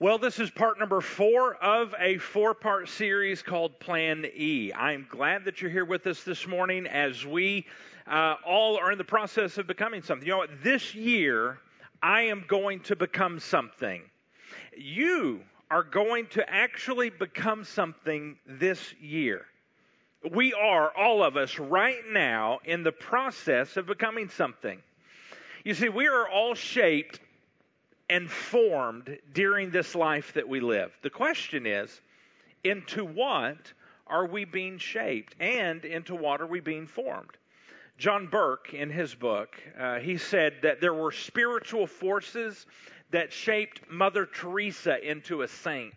Well, this is part number four of a four part series called Plan E. I'm glad that you're here with us this morning as we uh, all are in the process of becoming something. You know what? This year, I am going to become something. You are going to actually become something this year. We are, all of us, right now in the process of becoming something. You see, we are all shaped and formed during this life that we live. The question is, into what are we being shaped and into what are we being formed? John Burke, in his book, uh, he said that there were spiritual forces that shaped Mother Teresa into a saint.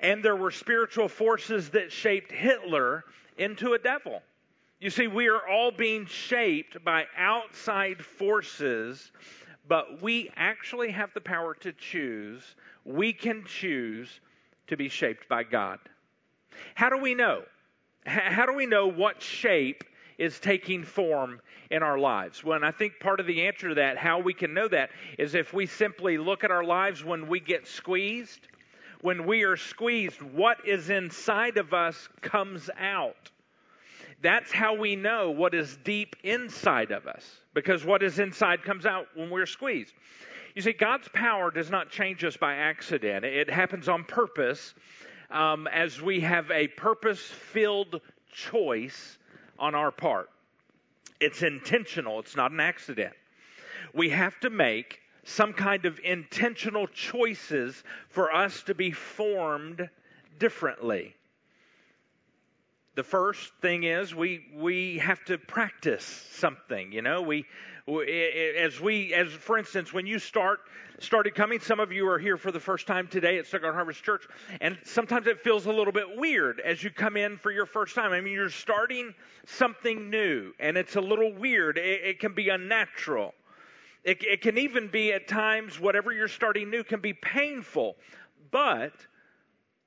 And there were spiritual forces that shaped Hitler into a devil. You see, we are all being shaped by outside forces but we actually have the power to choose. We can choose to be shaped by God. How do we know? How do we know what shape is taking form in our lives? Well, and I think part of the answer to that, how we can know that, is if we simply look at our lives when we get squeezed. When we are squeezed, what is inside of us comes out. That's how we know what is deep inside of us, because what is inside comes out when we're squeezed. You see, God's power does not change us by accident, it happens on purpose um, as we have a purpose filled choice on our part. It's intentional, it's not an accident. We have to make some kind of intentional choices for us to be formed differently. The first thing is we we have to practice something. You know, we, we as we as for instance, when you start started coming, some of you are here for the first time today at Stuttgart Harvest Church, and sometimes it feels a little bit weird as you come in for your first time. I mean, you're starting something new, and it's a little weird. It, it can be unnatural. It, it can even be at times whatever you're starting new can be painful, but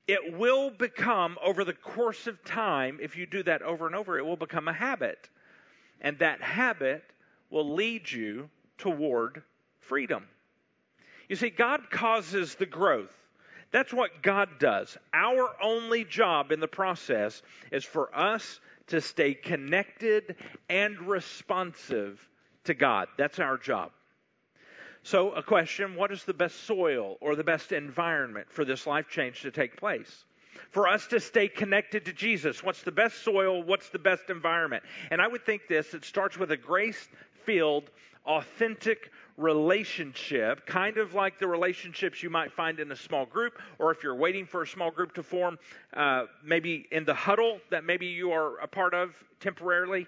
it will become, over the course of time, if you do that over and over, it will become a habit. And that habit will lead you toward freedom. You see, God causes the growth. That's what God does. Our only job in the process is for us to stay connected and responsive to God. That's our job. So, a question what is the best soil or the best environment for this life change to take place? For us to stay connected to Jesus, what's the best soil? What's the best environment? And I would think this it starts with a grace filled, authentic relationship, kind of like the relationships you might find in a small group, or if you're waiting for a small group to form, uh, maybe in the huddle that maybe you are a part of temporarily.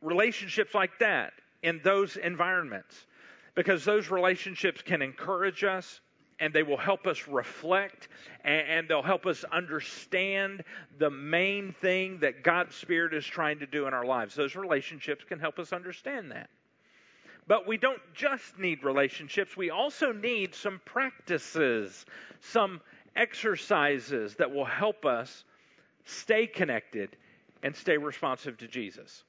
Relationships like that in those environments because those relationships can encourage us and they will help us reflect and, they'll help us understand the main thing that God's Spirit is trying to do in our lives. Those relationships can help us understand that. But we don't just need relationships, we also need some practices, some exercises that will help us stay connected and stay responsive to Jesus.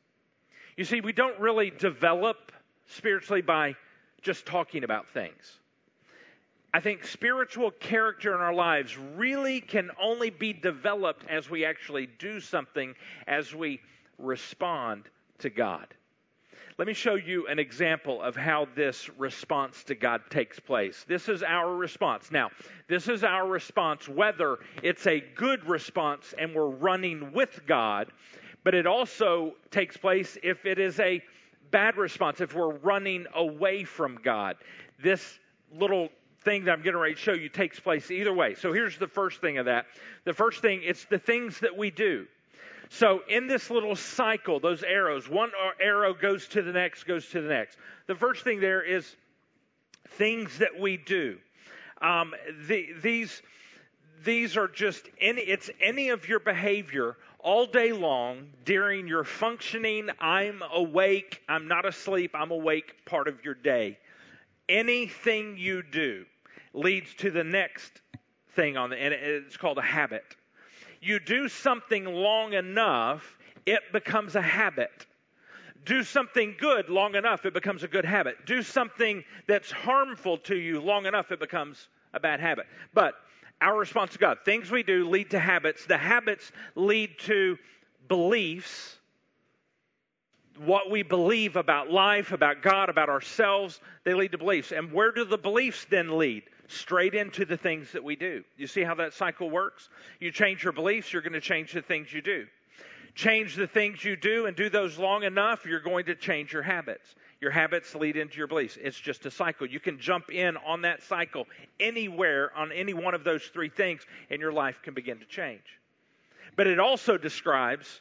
You see, we don't really develop spiritually by just talking about things. I think spiritual character in our lives really can only be developed as we actually do something, as we respond to God. Let me show you an example of how this response to God takes place. This is our response. Now, this is our response whether it's a good response and we're running with God, but it also takes place if it is a bad response if we're running away from God. This little thing that I'm getting ready to show you takes place either way. So here's the first thing of that. The first thing, it's the things that we do. So in this little cycle, those arrows, one arrow goes to the next, goes to the next. The first thing there is things that we do. Um, the, these, these are just any, it's any of your behavior all day long during your functioning, I'm awake, I'm not asleep, I'm awake part of your day. Anything you do leads to the next thing on the, and it's called a habit. You do something long enough, it becomes a habit. Do something good long enough, it becomes a good habit. Do something that's harmful to you long enough, it becomes a bad habit. But our response to God, things we do lead to habits. The habits lead to beliefs. What we believe about life, about God, about ourselves, they lead to beliefs. And where do the beliefs then lead? Straight into the things that we do. You see how that cycle works? You change your beliefs, you're going to change the things you do change the things you do and do those long enough, you're going to change your habits. Your habits lead into your beliefs. It's just a cycle. You can jump in on that cycle anywhere on any one of those three things, and your life can begin to change. But it also describes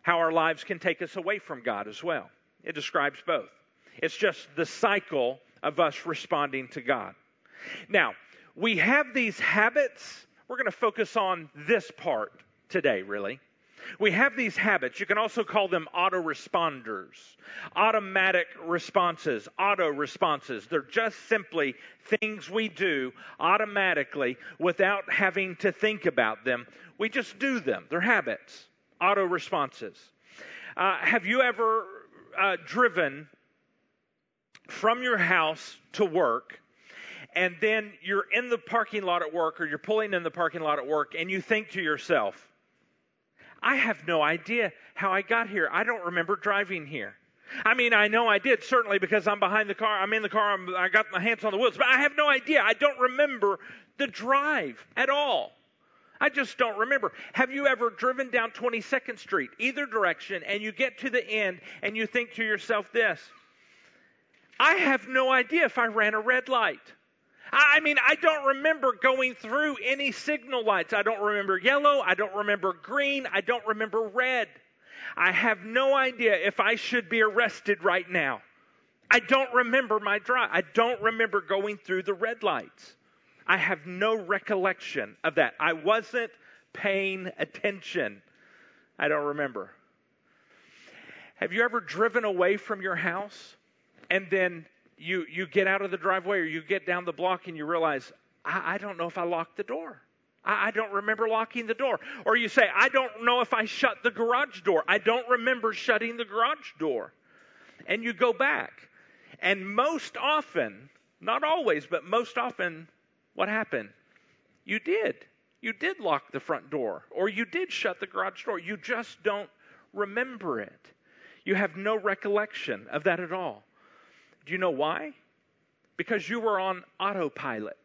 how our lives can take us away from God as well. It describes both. It's just the cycle of us responding to God. Now, we have these habits. We're going to focus on this part today, really. We have these habits. You can also call them autoresponders, automatic responses, auto responses. They're just simply things we do automatically without having to think about them. We just do them. They're habits, auto responses. Uh, have you ever uh, driven from your house to work? And then you're in the parking lot at work, or you're pulling in the parking lot at work, and you think to yourself, I have no idea how I got here. I don't remember driving here. I mean, I know I did, certainly because I'm behind the car. I'm in the car. I'm, I got my hands on the wheels, but I have no idea. I don't remember the drive at all. I just don't remember. Have you ever driven down 22nd Street, either direction, and you get to the end and you think to yourself this I have no idea if I ran a red light. I mean, I don't remember going through any signal lights. I don't remember yellow. I don't remember green. I don't remember red. I have no idea if I should be arrested right now. I don't remember my drive. I don't remember going through the red lights. I have no recollection of that. I wasn't paying attention. I don't remember. Have you ever driven away from your house and then you, you get out of the driveway or you get down the block and you realize, I, I don't know if I locked the door. I, I don't remember locking the door. Or you say, I don't know if I shut the garage door. I don't remember shutting the garage door. And you go back. And most often, not always, but most often, what happened? You did. You did lock the front door, or you did shut the garage door. You just don't remember it. You have no recollection of that at all. Do you know why? Because you were on autopilot.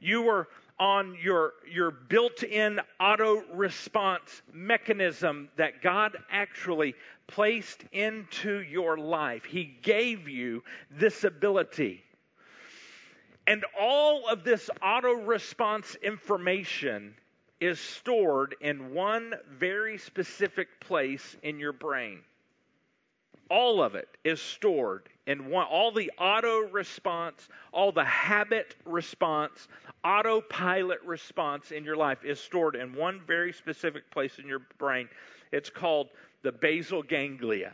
You were on your, your built in auto response mechanism that God actually placed into your life. He gave you this ability. And all of this auto response information is stored in one very specific place in your brain. All of it is stored in one, all the auto response, all the habit response, autopilot response in your life is stored in one very specific place in your brain. It's called the basal ganglia.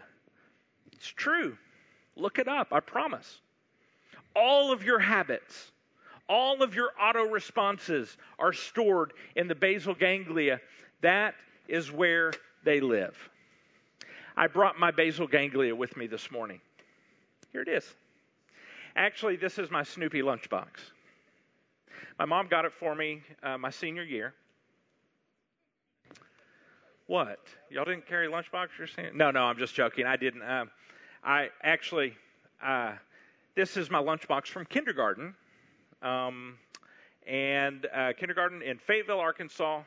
It's true. Look it up, I promise. All of your habits, all of your auto responses are stored in the basal ganglia. That is where they live. I brought my basal ganglia with me this morning. Here it is. Actually, this is my Snoopy lunchbox. My mom got it for me uh, my senior year. What? Y'all didn't carry lunchbox? You're saying? No, no, I'm just joking. I didn't. Um, I actually, uh, this is my lunchbox from kindergarten, um, and uh, kindergarten in Fayetteville, Arkansas.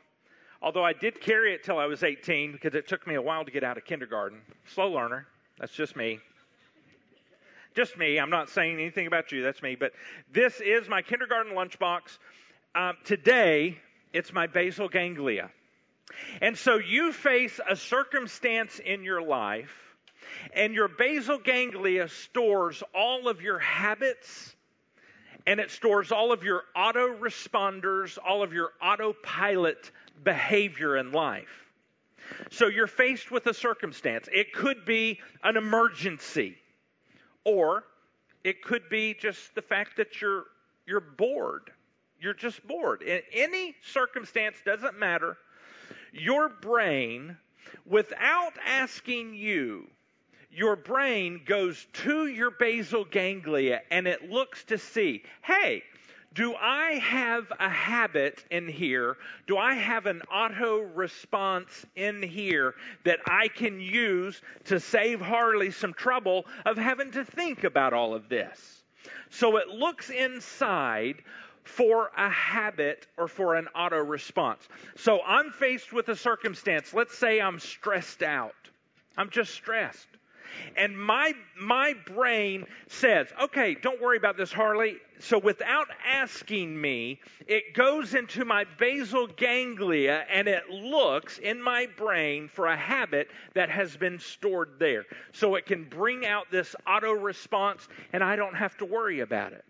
Although I did carry it till I was 18 because it took me a while to get out of kindergarten. Slow learner. That's just me. Just me. I'm not saying anything about you. That's me. But this is my kindergarten lunchbox. Um, today, it's my basal ganglia. And so you face a circumstance in your life, and your basal ganglia stores all of your habits, and it stores all of your auto responders, all of your autopilot behavior in life. So you're faced with a circumstance. It could be an emergency. Or it could be just the fact that you're you're bored. You're just bored. In any circumstance doesn't matter. Your brain without asking you your brain goes to your basal ganglia and it looks to see, hey, do I have a habit in here? Do I have an auto response in here that I can use to save Harley some trouble of having to think about all of this? So it looks inside for a habit or for an auto response. So I'm faced with a circumstance. Let's say I'm stressed out. I'm just stressed. And my, my brain says, okay, don't worry about this, Harley. So without asking me, it goes into my basal ganglia and it looks in my brain for a habit that has been stored there. So it can bring out this auto response and I don't have to worry about it.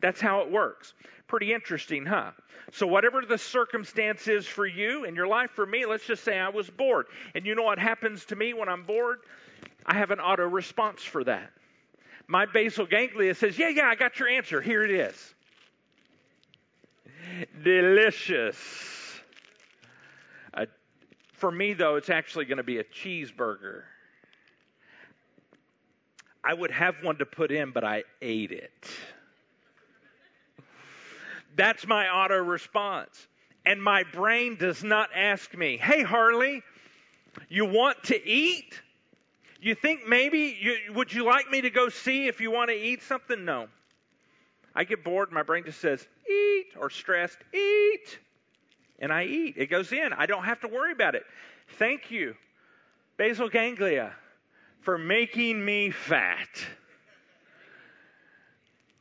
That's how it works. Pretty interesting, huh? So, whatever the circumstance is for you in your life, for me, let's just say I was bored. And you know what happens to me when I'm bored? I have an auto response for that. My basal ganglia says, Yeah, yeah, I got your answer. Here it is. Delicious. Uh, for me, though, it's actually going to be a cheeseburger. I would have one to put in, but I ate it. That's my auto response. And my brain does not ask me, Hey, Harley, you want to eat? You think maybe, you, would you like me to go see if you want to eat something? No. I get bored, my brain just says, eat, or stressed, eat. And I eat. It goes in. I don't have to worry about it. Thank you, basal ganglia, for making me fat.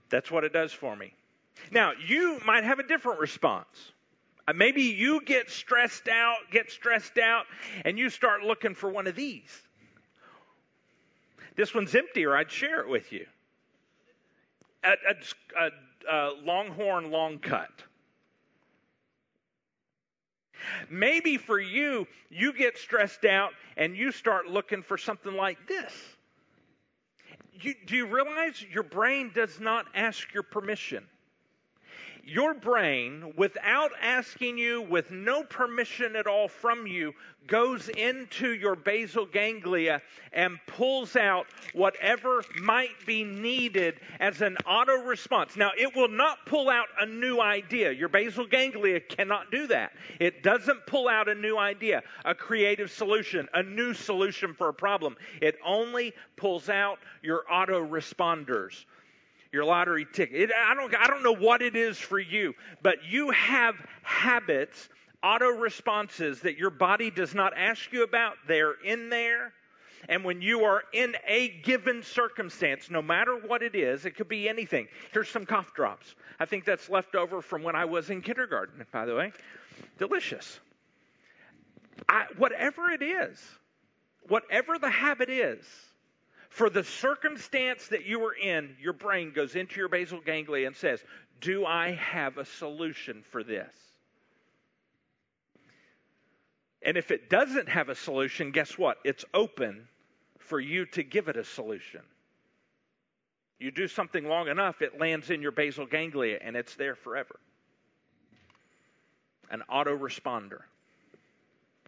That's what it does for me. Now, you might have a different response. Uh, maybe you get stressed out, get stressed out, and you start looking for one of these. This one's empty, or I'd share it with you. A, a, a, a longhorn long cut. Maybe for you, you get stressed out and you start looking for something like this. You, do you realize your brain does not ask your permission? Your brain, without asking you, with no permission at all from you, goes into your basal ganglia and pulls out whatever might be needed as an auto response. Now, it will not pull out a new idea. Your basal ganglia cannot do that. It doesn't pull out a new idea, a creative solution, a new solution for a problem. It only pulls out your auto responders your lottery ticket. It, I, don't, I don't know what it is for you, but you have habits, auto responses that your body does not ask you about. They're in there. And when you are in a given circumstance, no matter what it is, it could be anything. Here's some cough drops. I think that's left over from when I was in kindergarten, by the way. Delicious. I, whatever it is, whatever the habit is, for the circumstance that you are in, your brain goes into your basal ganglia and says, Do I have a solution for this? And if it doesn't have a solution, guess what? It's open for you to give it a solution. You do something long enough, it lands in your basal ganglia and it's there forever. An autoresponder.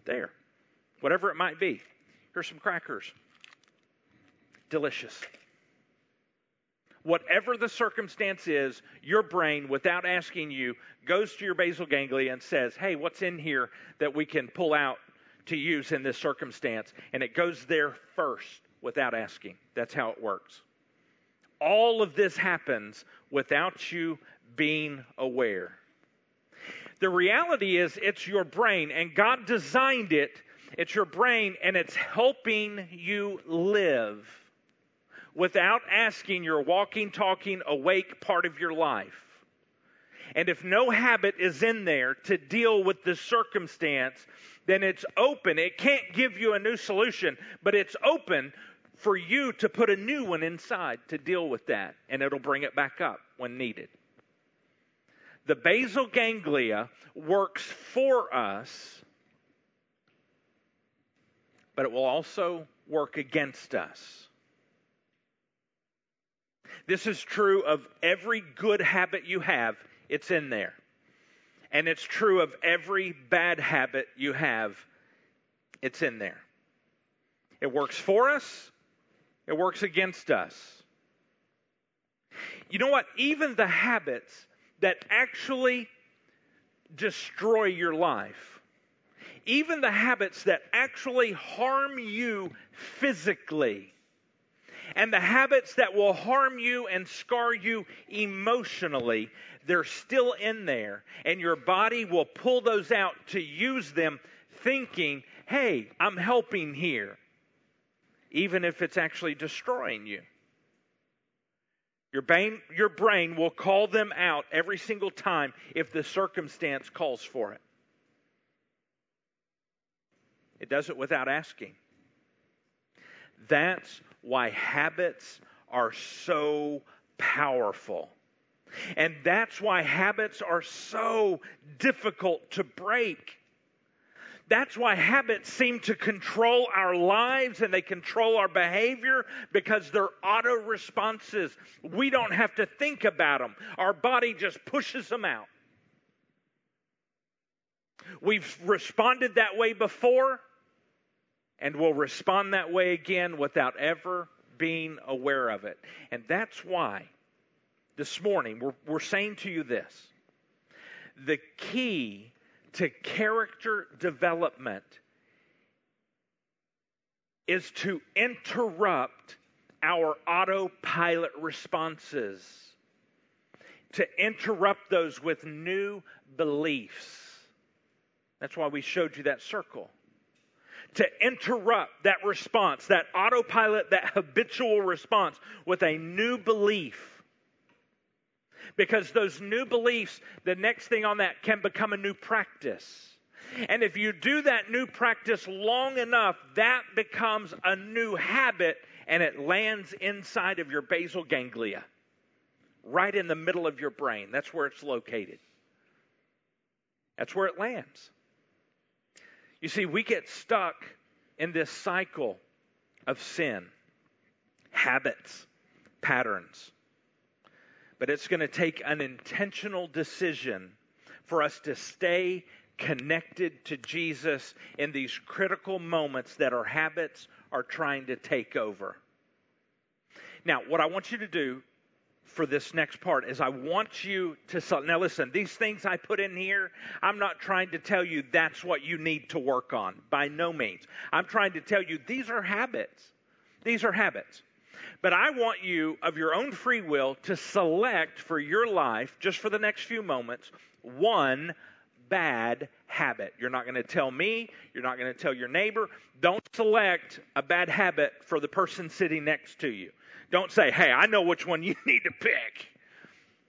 There. Whatever it might be. Here's some crackers delicious. Whatever the circumstance is, your brain, without asking you, goes to your basal ganglia and says, Hey, what's in here that we can pull out to use in this circumstance? And it goes there first without asking. That's how it works. All of this happens without you being aware. The reality is, it's your brain, and God designed it. It's your brain, and it's helping you live without asking your walking, talking, awake part of your life. And if no habit is in there to deal with the circumstance, then it's open. It can't give you a new solution, but it's open for you to put a new one inside to deal with that, and it'll bring it back up when needed. The basal ganglia works for us, but it will also work against us. This is true of every good habit you have, it's in there. And it's true of every bad habit you have, it's in there. It works for us, it works against us. You know what? Even the habits that actually destroy your life, even the habits that actually harm you physically, and the habits that will harm you and scar you emotionally, they're still in there. And your body will pull those out to use them thinking, hey, I'm helping here, even if it's actually destroying you. Your brain, your brain will call them out every single time if the circumstance calls for it. It does it without asking. That's why habits are so powerful. And that's why habits are so difficult to break. That's why habits seem to control our lives and they control our behavior because they're auto responses. We don't have to think about them, our body just pushes them out. We've responded that way before and will respond that way again without ever being aware of it. And that's why this morning we're, we're saying to you this the key to character development is to interrupt our autopilot responses, to interrupt those with new beliefs. That's why we showed you that circle. To interrupt that response, that autopilot, that habitual response with a new belief because those new beliefs, the next thing on that can become a new practice. And if you do that new practice long enough, that becomes a new habit and it lands inside of your basal ganglia, right in the middle of your brain. That's where it's located. That's where it lands. You see, we get stuck in this cycle of sin, habits, patterns. But it's going to take an intentional decision for us to stay connected to Jesus in these critical moments that our habits are trying to take over. Now, what I want you to do for this next part is I want you to now listen, these things I put in here, I'm not trying to tell you that's what you need to work on by no means. I'm trying to tell you these are habits. These are habits. But I want you, of your own free will, to select for your life, just for the next few moments, one bad habit. You're not going to tell me. You're not going to tell your neighbor. Don't select a bad habit for the person sitting next to you. Don't say, hey, I know which one you need to pick.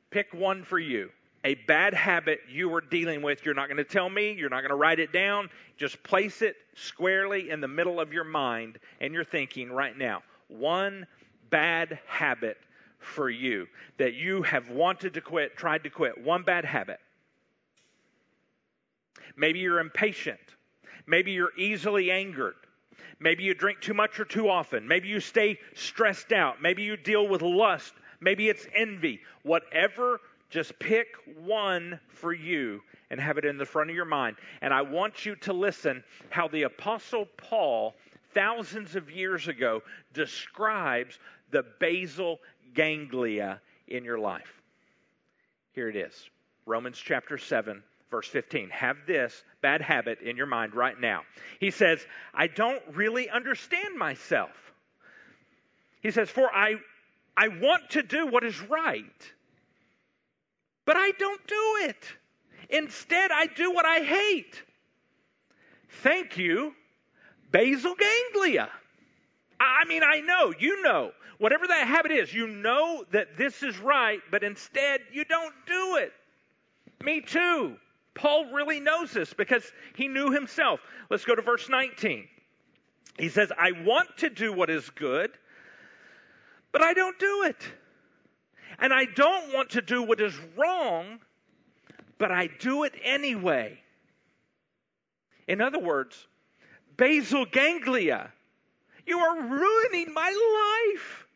Pick one for you. A bad habit you are dealing with. You're not going to tell me. You're not going to write it down. Just place it squarely in the middle of your mind and your thinking right now. One bad habit for you that you have wanted to quit, tried to quit. One bad habit. Maybe you're impatient. Maybe you're easily angered. Maybe you drink too much or too often. Maybe you stay stressed out. Maybe you deal with lust. Maybe it's envy. Whatever, just pick one for you and have it in the front of your mind. And I want you to listen how the Apostle Paul, thousands of years ago, describes the basal ganglia in your life. Here it is Romans chapter 7, verse 15. Have this bad habit in your mind right now. He says, I don't really understand myself. He says, For I, I want to do what is right, but I don't do it. Instead, I do what I hate. Thank you, basal ganglia. I mean, I know, you know, whatever that habit is, you know that this is right, but instead you don't do it. Me too. Paul really knows this because he knew himself. Let's go to verse 19. He says, I want to do what is good, but I don't do it. And I don't want to do what is wrong, but I do it anyway. In other words, basal ganglia you are ruining my life.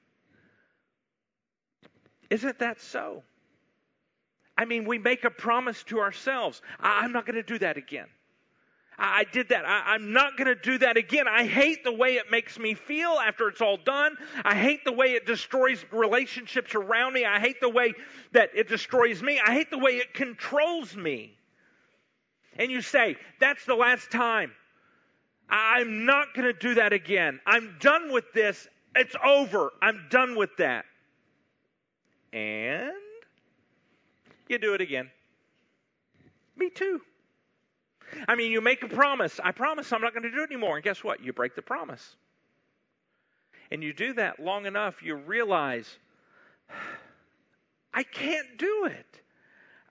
Isn't that so? I mean, we make a promise to ourselves I'm not going to do that again. I did that. I, am not going to do that again. I hate the way it makes me feel after it's all done. I hate the way it destroys relationships around me. I hate the way that it destroys me. I hate the way it controls me. And you say, that's the last time. I'm not going to do that again. I'm done with this. It's over. I'm done with that. And you do it again. Me too. I mean, you make a promise. I promise I'm not going to do it anymore. And guess what? You break the promise. And you do that long enough, you realize, I can't do it.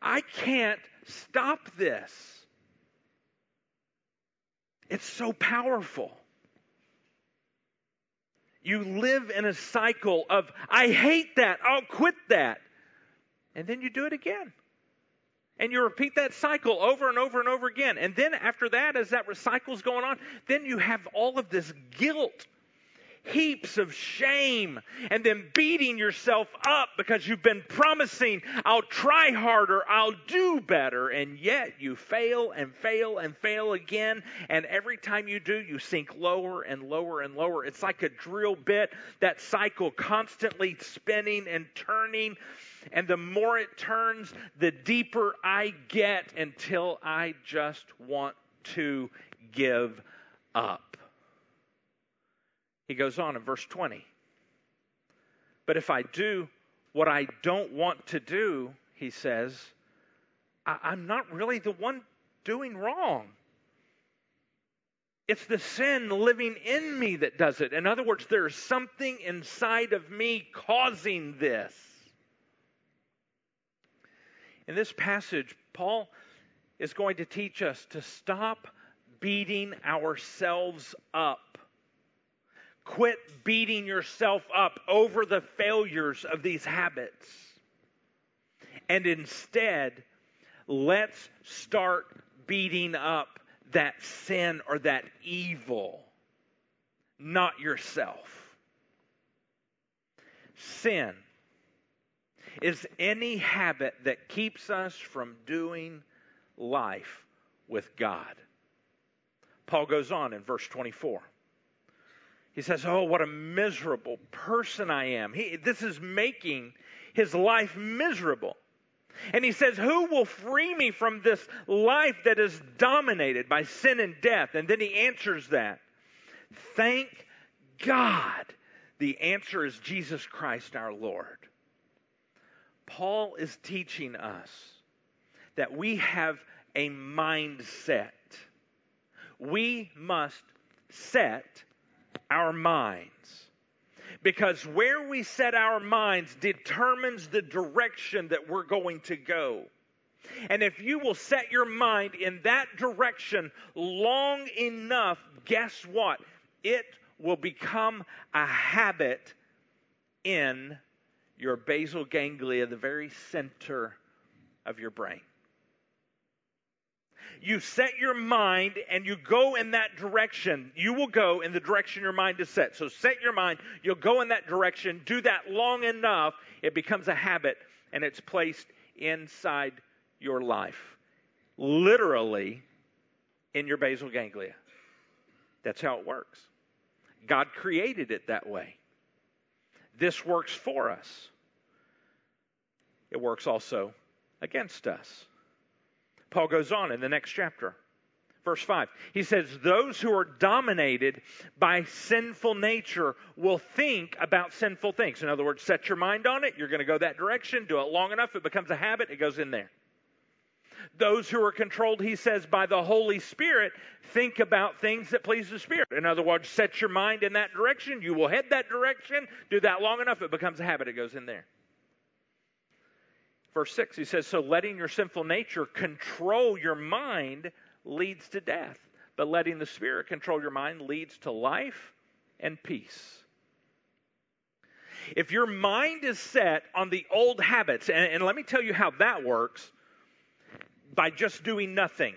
I can't stop this. It's so powerful. You live in a cycle of, I hate that, I'll quit that. And then you do it again. And you repeat that cycle over and over and over again. And then after that, as that cycle's going on, then you have all of this guilt, heaps of shame, and then beating yourself up because you've been promising, I'll try harder, I'll do better. And yet you fail and fail and fail again. And every time you do, you sink lower and lower and lower. It's like a drill bit, that cycle constantly spinning and turning and the more it turns, the deeper I get until I just want to give up. He goes on in verse 20. But if I do what I don't want to do, he says, I- am not really the one doing wrong. It's the sin living in me that does it. In other words, there's something inside of me causing this. In this passage, Paul is going to teach us to stop beating ourselves up. Quit beating yourself up over the failures of these habits. And instead, let's start beating up that sin or that evil, not yourself. Sin is any habit that keeps us from doing life with God. Paul goes on in verse 24. He says, Oh, what a miserable person I am. He, this is making his life miserable. And he says, Who will free me from this life that is dominated by sin and death? And then he answers that. Thank God. The answer is Jesus Christ our Lord. Paul is teaching us that we have a mindset. We must set our minds. Because where we set our minds determines the direction that we're going to go. And if you will set your mind in that direction long enough, guess what? It will become a habit in your basal ganglia, the very center of your brain. You set your mind and you go in that direction. You will go in the direction your mind is set. So set your mind, you'll go in that direction, do that long enough, it becomes a habit and it's placed inside your life. Literally in your basal ganglia. That's how it works. God created it that way. This works for us. It works also against us. Paul goes on in the next chapter. Verse 5. He says, Those who are dominated by sinful nature will think about sinful things. In other words, set your mind on it. You're going to go that direction. Do it long enough. It becomes a habit. It goes in there. Those who are controlled, he says, by the Holy Spirit, think about things that please the Spirit. In other words, set your mind in that direction. You will head that direction. Do that long enough. It becomes a habit. It goes in there. Verse 6, he says, So letting your sinful nature control your mind leads to death, but letting the Spirit control your mind leads to life and peace. If your mind is set on the old habits, and, and let me tell you how that works by just doing nothing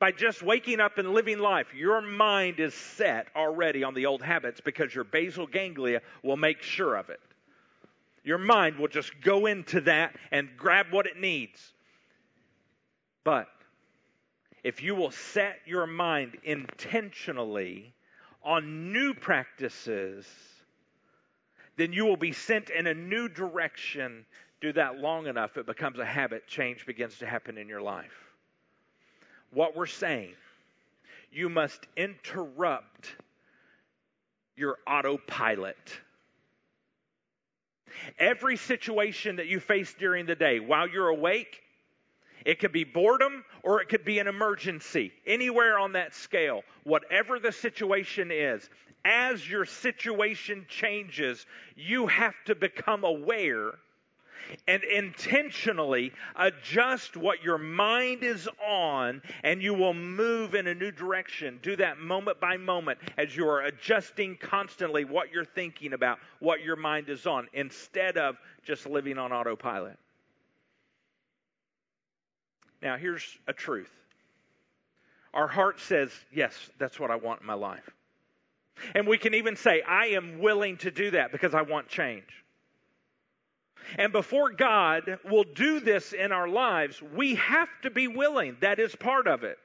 by just waking up and living life, your mind is set already on the old habits because your basal ganglia will make sure of it. Your mind will just go into that and grab what it needs. But if you will set your mind intentionally on new practices, then you will be sent in a new direction. Do that long enough, it becomes a habit. Change begins to happen in your life. What we're saying, you must interrupt your autopilot. Every situation that you face during the day, while you're awake, it could be boredom or it could be an emergency. Anywhere on that scale, whatever the situation is, as your situation changes, you have to become aware and intentionally adjust what your mind is on, and you will move in a new direction. Do that moment by moment as you are adjusting constantly what you're thinking about, what your mind is on, instead of just living on autopilot. Now, here's a truth our heart says, Yes, that's what I want in my life. And we can even say, I am willing to do that because I want change. And before God will do this in our lives, we have to be willing. That is part of it.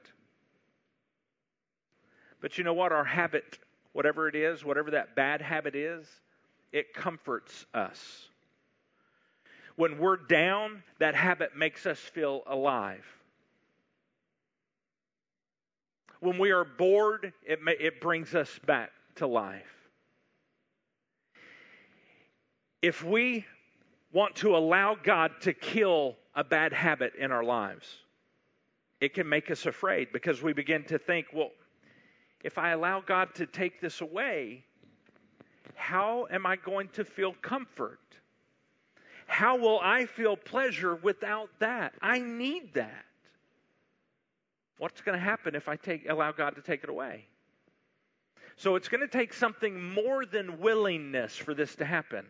But you know what? Our habit, whatever it is, whatever that bad habit is, it comforts us. When we're down, that habit makes us feel alive. When we are bored, it, may, it brings us back to life. If we want to allow God to kill a bad habit in our lives, it can make us afraid because we begin to think, well, if I allow God to take this away, how am I going to feel comfort? How will I feel pleasure without that? I need that. What's going to happen if I take, allow God to take it away? So it's going to take something more than willingness for this to happen.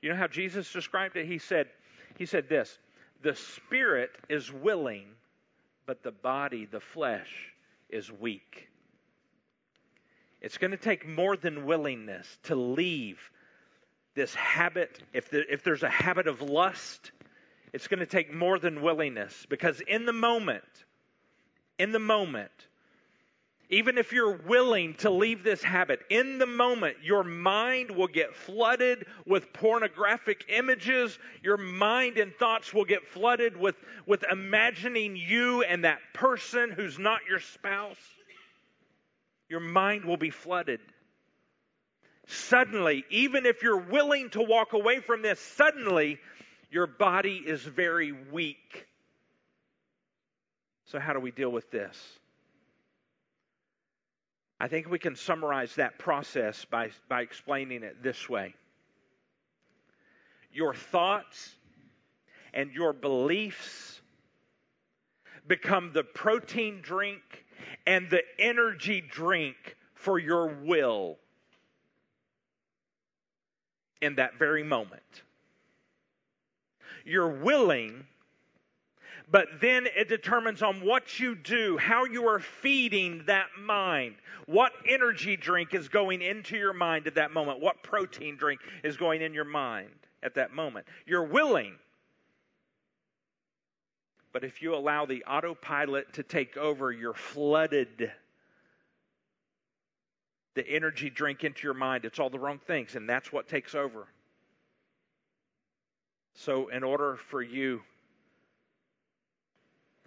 You know how Jesus described it? He said, he said this the spirit is willing, but the body, the flesh, is weak. It's going to take more than willingness to leave this habit. If, the, if there's a habit of lust, it's going to take more than willingness because in the moment, in the moment, even if you're willing to leave this habit, in the moment, your mind will get flooded with pornographic images. Your mind and thoughts will get flooded with, with imagining you and that person who's not your spouse. Your mind will be flooded suddenly, even if you're willing to walk away from this, suddenly your body is very weak. So, how do we deal with this? I think we can summarize that process by, by explaining it this way Your thoughts and your beliefs become the protein drink and the energy drink for your will in that very moment. You're willing, but then it determines on what you do, how you are feeding that mind, what energy drink is going into your mind at that moment, what protein drink is going in your mind at that moment. You're willing. But if you allow the autopilot to take over, you're flooded the energy drink into your mind. It's all the wrong things, and that's what takes over. So, in order for you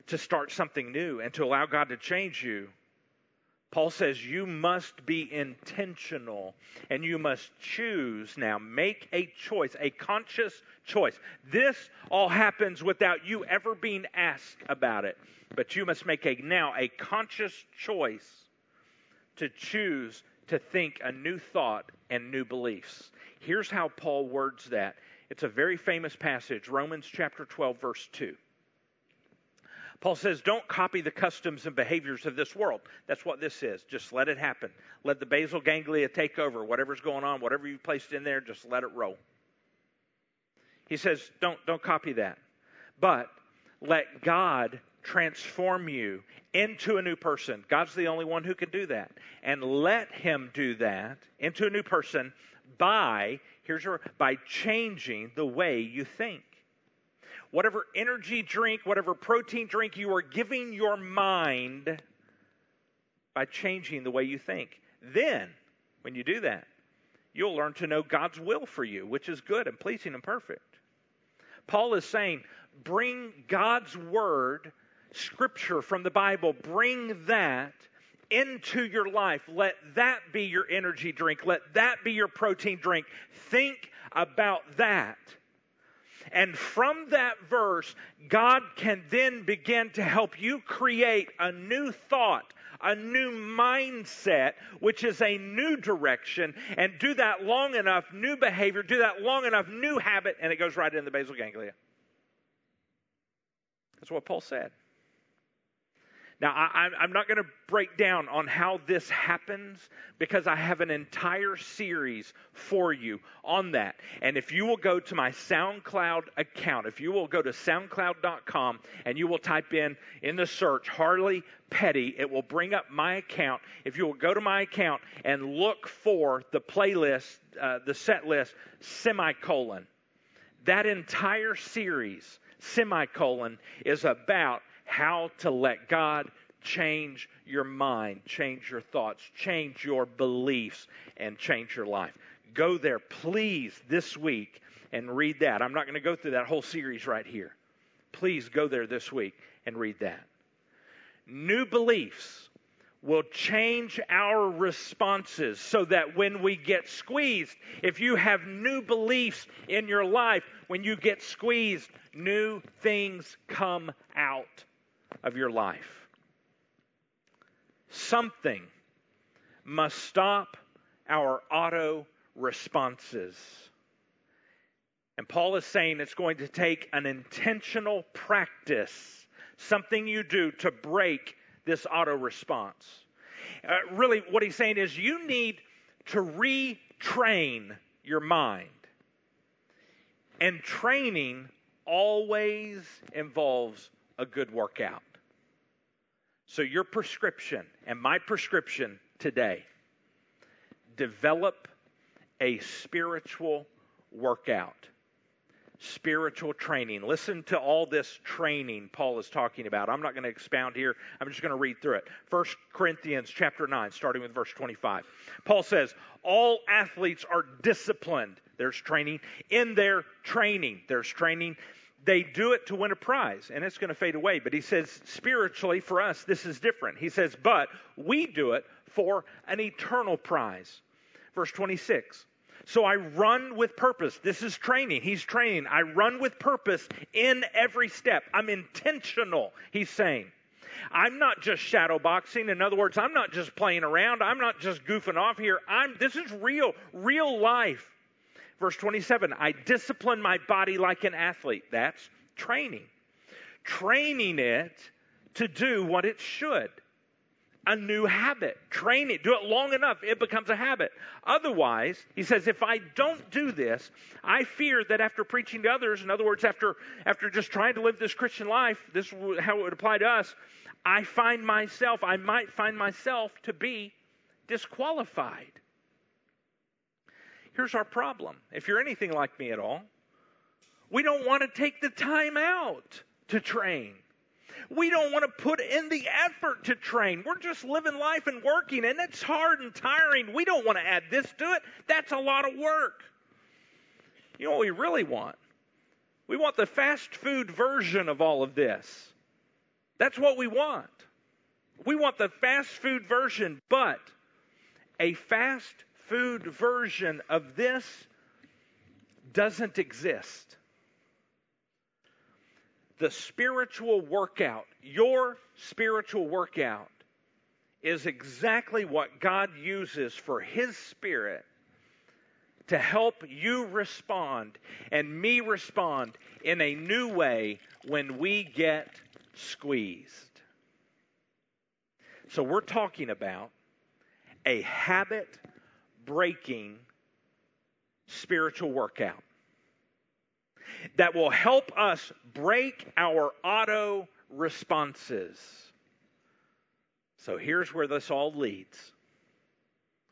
to start something new and to allow God to change you, Paul says you must be intentional and you must choose now. Make a choice, a conscious choice. This all happens without you ever being asked about it. But you must make a now a conscious choice to choose to think a new thought and new beliefs. Here's how Paul words that. It's a very famous passage, Romans chapter 12, verse 2. Paul says, Don't copy the customs and behaviors of this world. That's what this is. Just let it happen. Let the basal ganglia take over. Whatever's going on, whatever you placed in there, just let it roll. He says, Don't, don't copy that. But let God transform you into a new person. God's the only one who can do that. And let him do that into a new person by here's your by changing the way you think. Whatever energy drink, whatever protein drink you are giving your mind by changing the way you think. Then, when you do that, you'll learn to know God's will for you, which is good and pleasing and perfect. Paul is saying, bring God's word, scripture from the Bible, bring that into your life. Let that be your energy drink. Let that be your protein drink. Think about that. And from that verse, God can then begin to help you create a new thought, a new mindset, which is a new direction, and do that long enough, new behavior, do that long enough, new habit, and it goes right in the basal ganglia. That's what Paul said. Now, I, am not going to break down on how this happens because I have an entire series for you on that. And if you will go to my SoundCloud account, if you will go to soundcloud.com and you will type in in the search Harley Petty, it will bring up my account. If you will go to my account and look for the playlist, uh, the set list, semicolon, that entire series, semicolon, is about how to let God change your mind, change your thoughts, change your beliefs, and change your life. Go there, please, this week and read that. I'm not going to go through that whole series right here. Please go there this week and read that. New beliefs will change our responses so that when we get squeezed, if you have new beliefs in your life, when you get squeezed, new things come out of your life. Something must stop our auto responses. And Paul is saying it's going to take an intentional practice, something you do to break this auto response. Uh, really, what he's saying is you need to retrain your mind. And training always involves a good workout. So, your prescription and my prescription today develop a spiritual workout, spiritual training. Listen to all this training Paul is talking about. I'm not going to expound here. I'm just going to read through it. 1 Corinthians chapter 9 starting with verse 25. Paul says, "All athletes are disciplined. There's training in their training. There's training they do it to win a prize and it's going to fade away. But he says, spiritually, for us, this is different. He says, but we do it for an eternal prize. Verse 26. So I run with purpose. This is training. He's training. I run with purpose in every step. I'm intentional, he's saying. I'm not just shadow boxing. In other words, I'm not just playing around. I'm not just goofing off here. I'm this is real, real life. Verse 27 I discipline my body like an athlete. That's training. Training it to do what it should. A new habit. Train it. Do it long enough, it becomes a habit. Otherwise, he says, if I don't do this, I fear that after preaching to others, in other words, after, after just trying to live this Christian life, this is how it would apply to us, I find myself, I might find myself to be disqualified. Here's our problem. If you're anything like me at all, we don't want to take the time out to train. We don't want to put in the effort to train. We're just living life and working, and it's hard and tiring. We don't want to add this to it. That's a lot of work. You know what we really want? We want the fast food version of all of this. That's what we want. We want the fast food version, but a fast food version of this doesn't exist. The spiritual workout, your spiritual workout, is exactly what God uses for His Spirit to help you respond and me respond in a new way when we get squeezed. So, we're talking about a habit breaking spiritual workout that will help us break our auto responses. So here's where this all leads.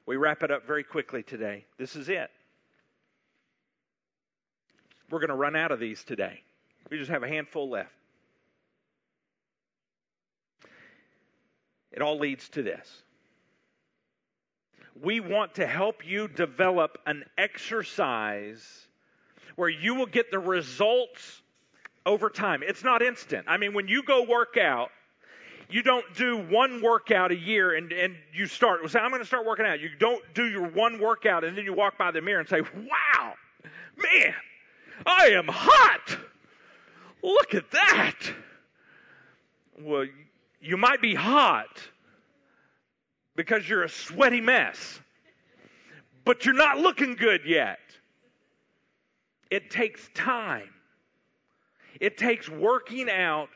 We wrap it up very quickly today. This is it. We're going to run out of these today. We just have a handful left. It all leads to this. We want to help you develop an exercise where you will get the results over time. It's not instant. I mean, when you go work out, you don't do one workout a year and, and you start, say, I'm going to start working out. You don't do your one workout and then you walk by the mirror and say, wow, man, I am hot. Look at that. Well, you might be hot because you're a sweaty mess, but you're not looking good yet. It takes time. It takes working out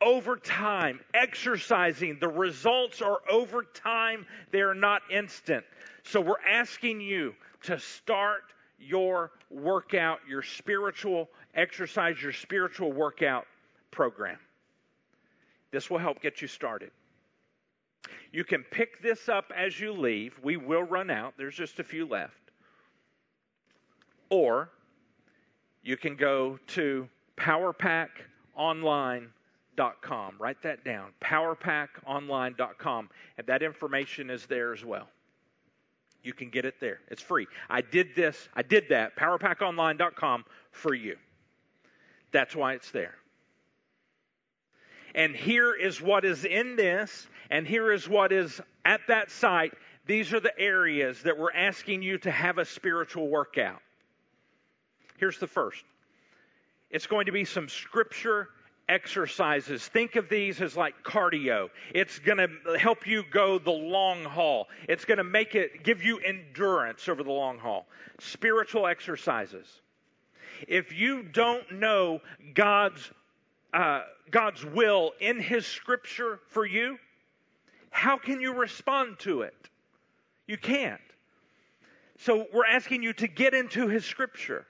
over time, exercising. The results are over time, they are not instant. So we're asking you to start your workout, your spiritual exercise, your spiritual workout program. This will help get you started. You can pick this up as you leave. We will run out, there's just a few left. Or you can go to powerpackonline.com. Write that down powerpackonline.com. And that information is there as well. You can get it there. It's free. I did this, I did that, powerpackonline.com for you. That's why it's there. And here is what is in this, and here is what is at that site. These are the areas that we're asking you to have a spiritual workout. Here's the first it's going to be some scripture exercises. Think of these as like cardio. It's going to help you go the long haul. It's going to make it give you endurance over the long haul. Spiritual exercises. If you don't know God's uh, God's will in His Scripture for you, how can you respond to it? You can't. So we're asking you to get into His Scripture.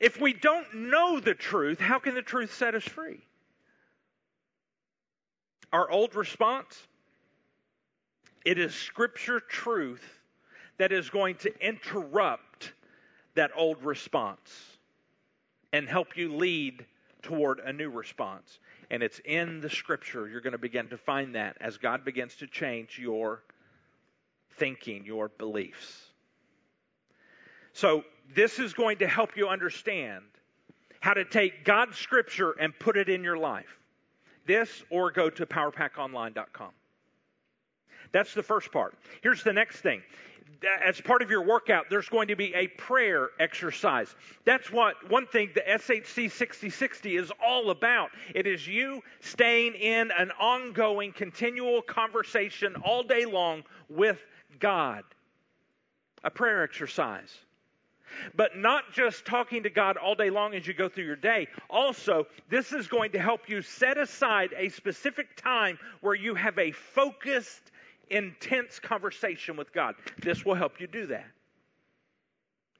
If we don't know the truth, how can the truth set us free? Our old response it is scripture truth that is going to interrupt that old response and help you lead toward a new response. And it's in the scripture you're going to begin to find that as God begins to change your thinking, your beliefs. So, this is going to help you understand how to take God's scripture and put it in your life. This or go to powerpackonline.com. That's the first part. Here's the next thing. As part of your workout, there's going to be a prayer exercise. That's what one thing the SHC 6060 is all about. It is you staying in an ongoing, continual conversation all day long with God. A prayer exercise. But not just talking to God all day long as you go through your day. Also, this is going to help you set aside a specific time where you have a focused, intense conversation with God. This will help you do that.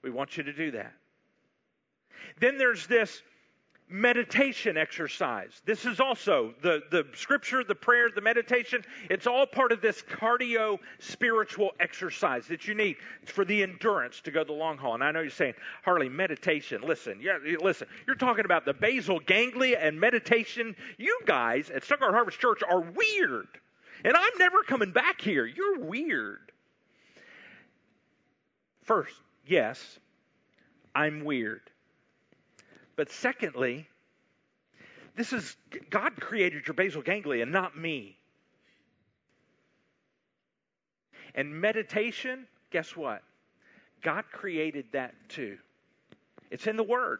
We want you to do that. Then there's this meditation exercise. This is also the, the scripture, the prayer, the meditation. It's all part of this cardio spiritual exercise that you need for the endurance to go the long haul. And I know you're saying, Harley, meditation. Listen, yeah, listen. You're talking about the basal ganglia and meditation. You guys at Stuttgart Harvest Church are weird. And I'm never coming back here. You're weird. First, yes, I'm weird. But secondly, this is God created your basal ganglia, not me. And meditation, guess what? God created that too. It's in the Word.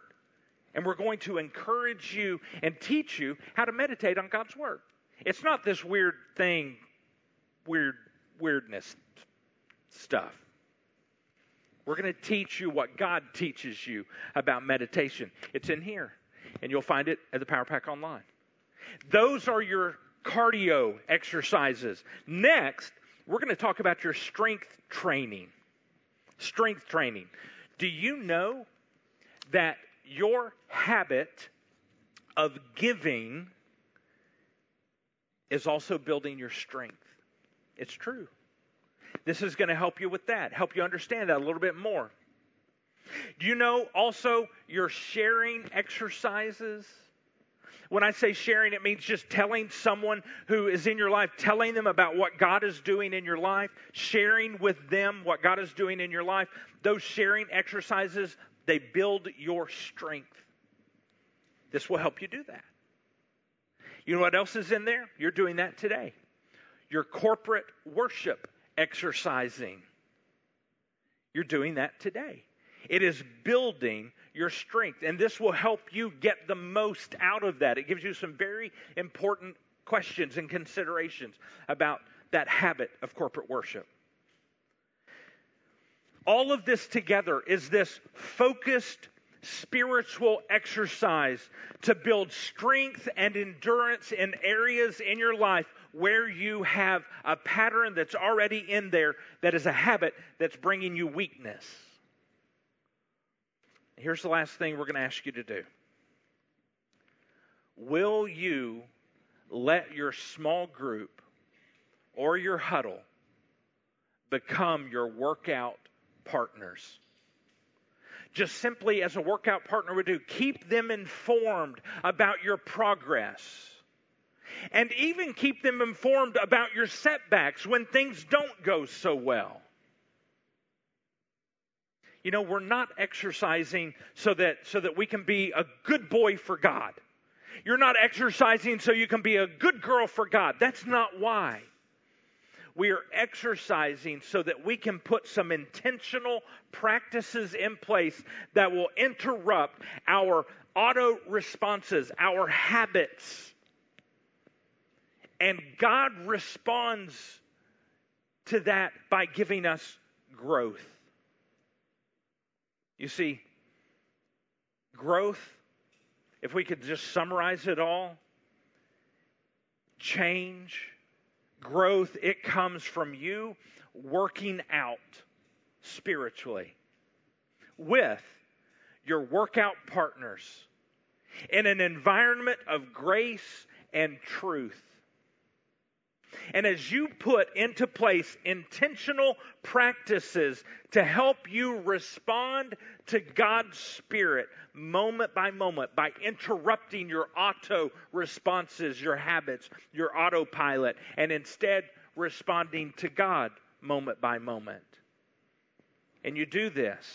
And we're going to encourage you and teach you how to meditate on God's Word. It's not this weird thing, weird weirdness stuff. We're going to teach you what God teaches you about meditation. It's in here, and you'll find it at the Power Pack Online. Those are your cardio exercises. Next, we're going to talk about your strength training. Strength training. Do you know that your habit of giving is also building your strength? It's true. This is going to help you with that, help you understand that a little bit more. Do you know also your sharing exercises? When I say sharing, it means just telling someone who is in your life, telling them about what God is doing in your life, sharing with them what God is doing in your life. Those sharing exercises, they build your strength. This will help you do that. You know what else is in there? You're doing that today. Your corporate worship exercising. You're doing that today. It is building your strength, and this will help you get the most out of that. It gives you some very important questions and considerations about that habit of corporate worship. All of this together is this focused spiritual exercise to build strength and endurance in areas in your life where you have a pattern that's already in there that is a habit that's bringing you weakness. Here's the last thing we're going to ask you to do Will you let your small group or your huddle become your workout partners? Just simply as a workout partner would do, keep them informed about your progress. And even keep them informed about your setbacks when things don't go so well. You know, we're not exercising so that, so that we can be a good boy for God. You're not exercising so you can be a good girl for God. That's not why. We are exercising so that we can put some intentional practices in place that will interrupt our auto responses, our habits. And God responds to that by giving us growth. You see, growth, if we could just summarize it all, change, growth, it comes from you working out spiritually with your workout partners in an environment of grace and truth. And as you put into place intentional practices to help you respond to God's Spirit moment by moment by interrupting your auto responses, your habits, your autopilot, and instead responding to God moment by moment. And you do this,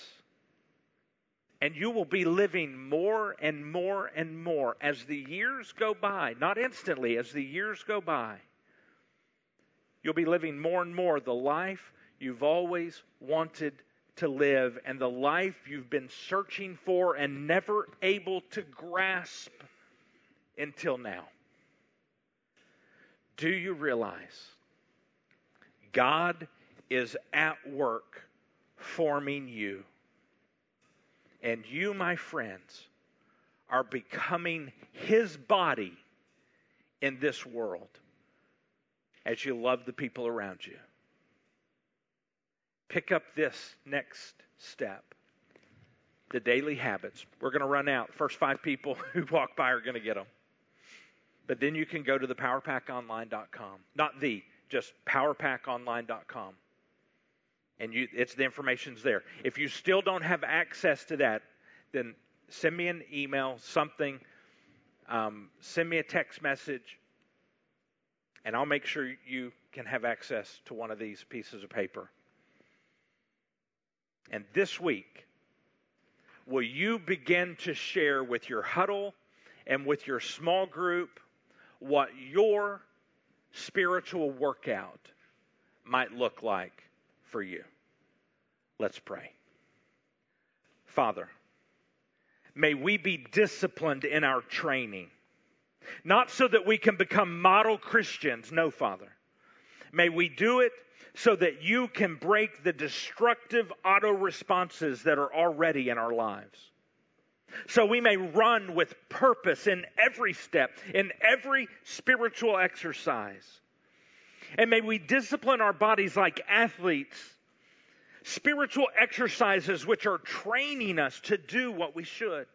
and you will be living more and more and more as the years go by, not instantly, as the years go by You'll be living more and more the life you've always wanted to live and the life you've been searching for and never able to grasp until now. Do you realize God is at work forming you? And you, my friends, are becoming His body in this world as you love the people around you. Pick up this next step the daily habits. We're going to run out. First five people who walk by are going to get them. But then you can go to the powerpackonline.com. Not the, just powerpackonline.com. And you, it's the information's there. If you still don't have access to that, then send me an email, something. Um, send me a text message and I'll make sure you can have access to one of these pieces of paper. And this week, will you begin to share with your huddle and with your small group what your spiritual workout might look like for you? Let's pray. Father, may we be disciplined in our training not so that we can become model Christians. No, Father. May we do it so that you can break the destructive auto responses that are already in our lives. So we may run with purpose in every step, in every spiritual exercise. And may we discipline our bodies like athletes, spiritual exercises which are training us to do what we should.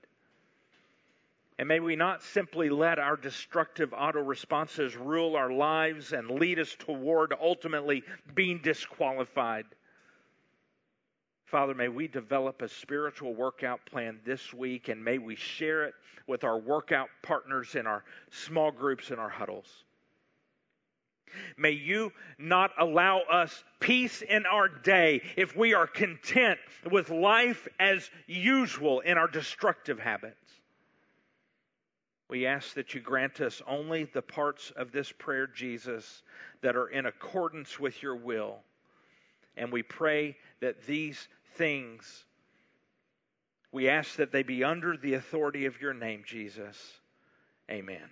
And may we not simply let our destructive auto responses rule our lives and lead us toward ultimately being disqualified Father, may we develop a spiritual workout plan this week and may we share it with our workout partners in our small groups and our huddles. May you not allow us peace in our day if we are content with life as usual in our destructive habits. We ask that you grant us only the parts of this prayer, Jesus, that are in accordance with your will. And we pray that these things, we ask that they be under the authority of your name, Jesus. Amen.